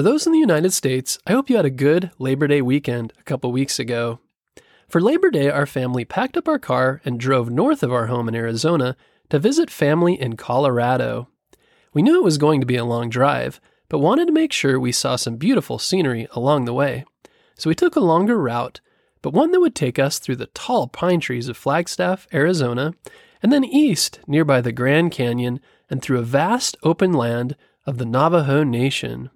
For those in the United States, I hope you had a good Labor Day weekend a couple weeks ago. For Labor Day, our family packed up our car and drove north of our home in Arizona to visit family in Colorado. We knew it was going to be a long drive, but wanted to make sure we saw some beautiful scenery along the way. So we took a longer route, but one that would take us through the tall pine trees of Flagstaff, Arizona, and then east nearby the Grand Canyon and through a vast open land of the Navajo Nation.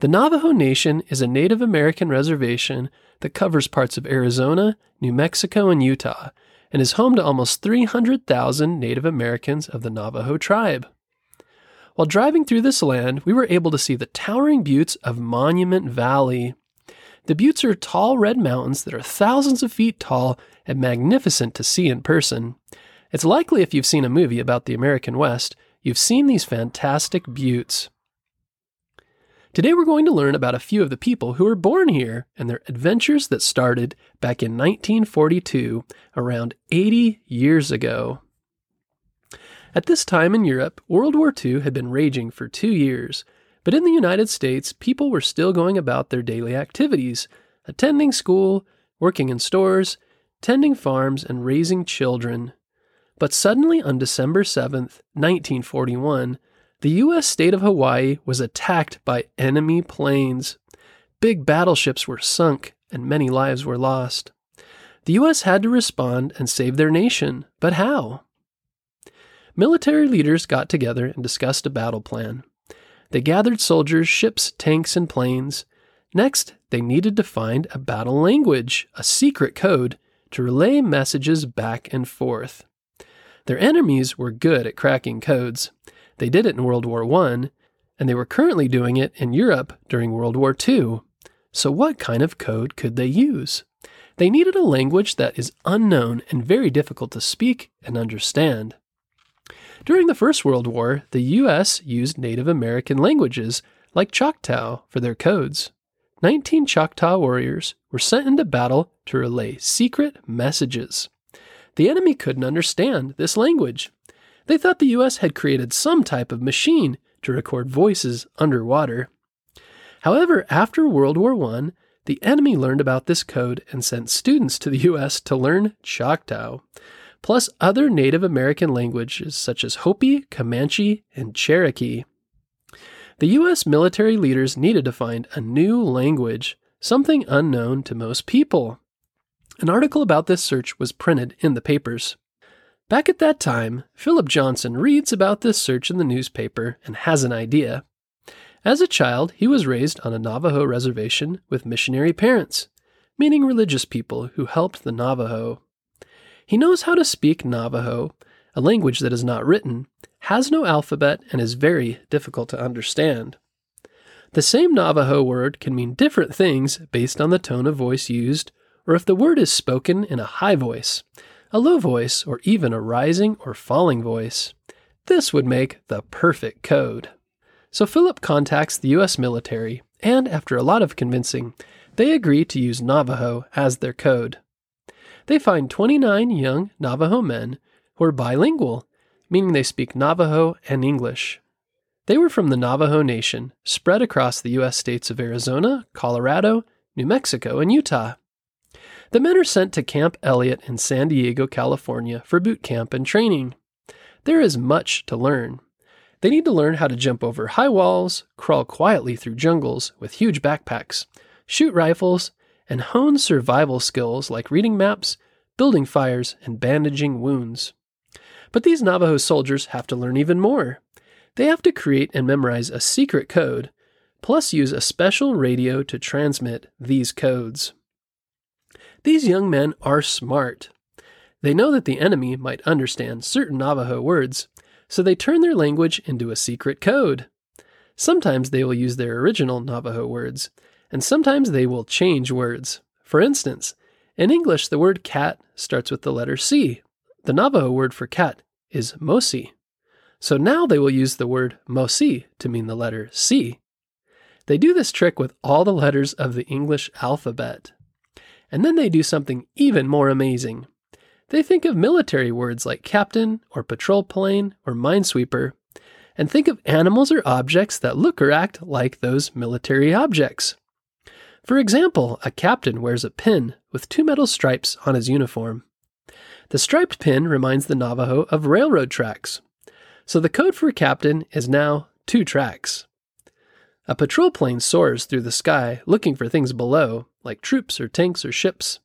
The Navajo Nation is a Native American reservation that covers parts of Arizona, New Mexico, and Utah, and is home to almost 300,000 Native Americans of the Navajo tribe. While driving through this land, we were able to see the towering buttes of Monument Valley. The buttes are tall red mountains that are thousands of feet tall and magnificent to see in person. It's likely if you've seen a movie about the American West, you've seen these fantastic buttes. Today we're going to learn about a few of the people who were born here and their adventures that started back in 1942, around 80 years ago. At this time in Europe, World War II had been raging for two years, but in the United States, people were still going about their daily activities, attending school, working in stores, tending farms, and raising children. But suddenly on December 7th, 1941, the U.S. state of Hawaii was attacked by enemy planes. Big battleships were sunk and many lives were lost. The U.S. had to respond and save their nation, but how? Military leaders got together and discussed a battle plan. They gathered soldiers, ships, tanks, and planes. Next, they needed to find a battle language, a secret code, to relay messages back and forth. Their enemies were good at cracking codes. They did it in World War I, and they were currently doing it in Europe during World War II. So, what kind of code could they use? They needed a language that is unknown and very difficult to speak and understand. During the First World War, the U.S. used Native American languages like Choctaw for their codes. 19 Choctaw warriors were sent into battle to relay secret messages. The enemy couldn't understand this language. They thought the U.S. had created some type of machine to record voices underwater. However, after World War I, the enemy learned about this code and sent students to the U.S. to learn Choctaw plus other Native American languages such as Hopi, Comanche, and Cherokee. The U.S. military leaders needed to find a new language, something unknown to most people. An article about this search was printed in the papers. Back at that time, Philip Johnston reads about this search in the newspaper and has an idea. As a child, he was raised on a Navajo reservation with missionary parents, meaning religious people who helped the Navajo. He knows how to speak Navajo, a language that is not written, has no alphabet, and is very difficult to understand. The same Navajo word can mean different things based on the tone of voice used, or if the word is spoken in a high voice, a low voice, or even a rising or falling voice. This would make the perfect code. So Philip contacts the U.S. military, and after a lot of convincing, they agree to use Navajo as their code they find 29 young Navajo men who are bilingual, meaning they speak Navajo and English. They were from the Navajo Nation, spread across the U.S. states of Arizona, Colorado, New Mexico, and Utah. The men are sent to Camp Elliott in San Diego, California for boot camp and training. There is much to learn. They need to learn how to jump over high walls, crawl quietly through jungles with huge backpacks, shoot rifles, and hone survival skills like reading maps, building fires, and bandaging wounds. But these Navajo soldiers have to learn even more. They have to create and memorize a secret code, plus use a special radio to transmit these codes. These young men are smart. They know that the enemy might understand certain Navajo words, so they turn their language into a secret code. Sometimes they will use their original Navajo words, and sometimes they will change words. For instance, in English, the word cat starts with the letter C. The Navajo word for cat is mosi. So now they will use the word mosi to mean the letter C. They do this trick with all the letters of the English alphabet. And then they do something even more amazing. They think of military words like captain or patrol plane or minesweeper, and think of animals or objects that look or act like those military objects. For example, a captain wears a pin with two metal stripes on his uniform. The striped pin reminds the Navajo of railroad tracks. So the code for captain is now two tracks. A patrol plane soars through the sky looking for things below, like troops or tanks or ships.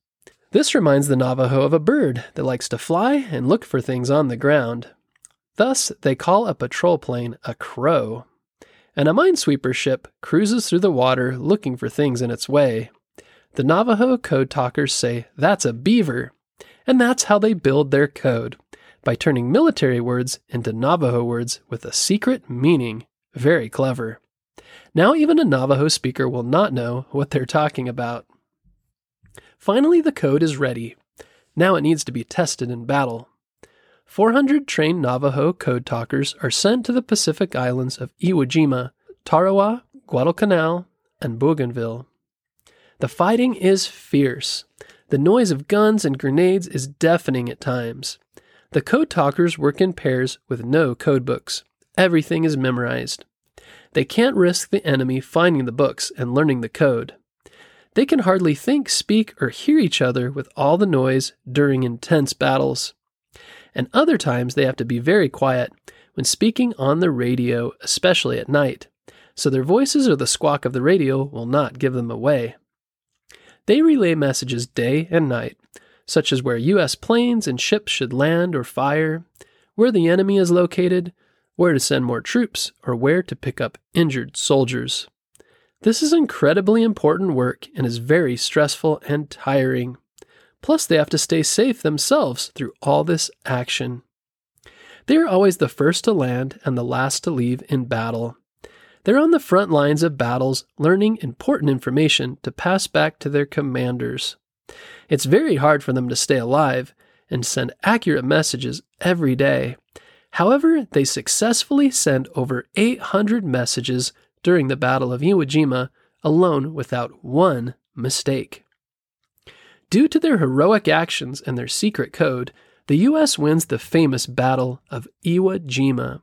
This reminds the Navajo of a bird that likes to fly and look for things on the ground. Thus, they call a patrol plane a crow. And a minesweeper ship cruises through the water looking for things in its way. The Navajo code talkers say that's a beaver, and that's how they build their code by turning military words into Navajo words with a secret meaning. Very clever. Now, even a Navajo speaker will not know what they're talking about. Finally, the code is ready. Now it needs to be tested in battle. 400 trained Navajo code talkers are sent to the Pacific islands of Iwo Jima, Tarawa, Guadalcanal, and Bougainville. The fighting is fierce. The noise of guns and grenades is deafening at times. The code talkers work in pairs with no code books. Everything is memorized. They can't risk the enemy finding the books and learning the code. They can hardly think, speak, or hear each other with all the noise during intense battles. And other times they have to be very quiet when speaking on the radio, especially at night, so their voices or the squawk of the radio will not give them away. They relay messages day and night, such as where U.S. planes and ships should land or fire, where the enemy is located, where to send more troops, or where to pick up injured soldiers. This is incredibly important work and is very stressful and tiring. Plus, they have to stay safe themselves through all this action. They are always the first to land and the last to leave in battle. They're on the front lines of battles, learning important information to pass back to their commanders. It's very hard for them to stay alive and send accurate messages every day. However, they successfully send over 800 messages during the Battle of Iwo Jima alone without one mistake. Due to their heroic actions and their secret code, the U.S. wins the famous Battle of Iwo Jima.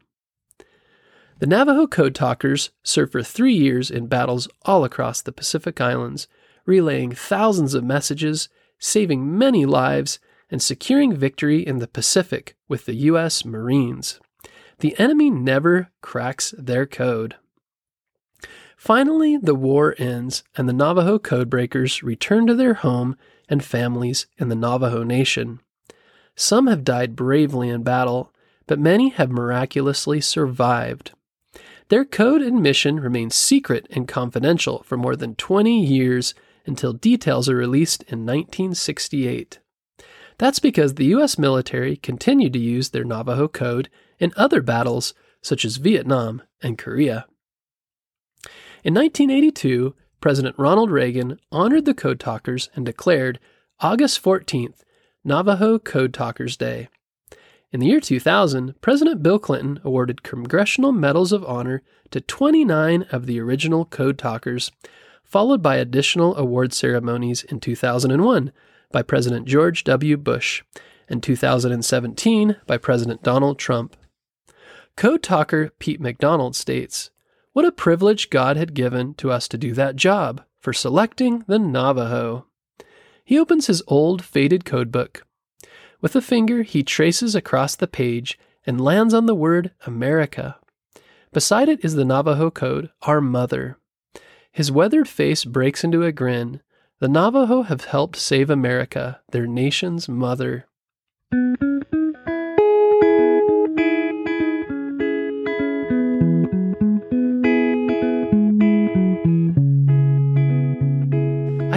The Navajo Code Talkers served for three years in battles all across the Pacific Islands, relaying thousands of messages, saving many lives, and securing victory in the Pacific with the U.S. Marines. The enemy never cracks their code. Finally, the war ends, and the Navajo codebreakers return to their home and families in the Navajo Nation. Some have died bravely in battle, but many have miraculously survived. Their code and mission remain secret and confidential for more than 20 years until details are released in 1968. That's because the U.S. military continued to use their Navajo code in other battles such as Vietnam and Korea. In 1982, President Ronald Reagan honored the Code Talkers and declared August 14th Navajo Code Talkers Day. In the year 2000, President Bill Clinton awarded Congressional Medals of Honor to 29 of the original Code Talkers, followed by additional award ceremonies in 2001 by President George W. Bush and 2017 by President Donald Trump. Code talker Pete McDonald states what a privilege God had given to us to do that job for selecting the Navajo. He opens his old, faded codebook. With a finger, he traces across the page and lands on the word America. Beside it is the Navajo code, Our Mother. His weathered face breaks into a grin. The Navajo have helped save America, their nation's mother.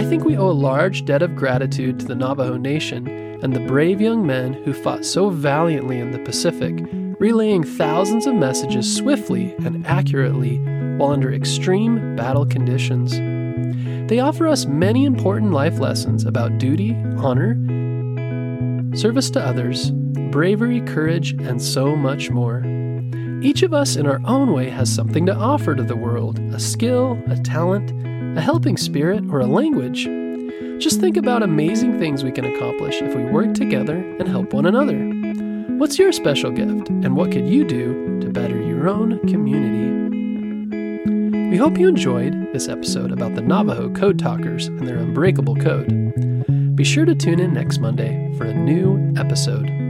Think we owe a large debt of gratitude to the Navajo Nation and the brave young men who fought so valiantly in the Pacific, relaying thousands of messages swiftly and accurately while under extreme battle conditions. They offer us many important life lessons about duty, honor, service to others, bravery, courage, and so much more. Each of us, in our own way, has something to offer to the world a skill, a talent, a helping spirit, or a language, just think about amazing things we can accomplish if we work together and help one another. What's your special gift, and what could you do to better your own community? We hope you enjoyed this episode about the Navajo Code Talkers and their unbreakable code. Be sure to tune in next Monday for a new episode.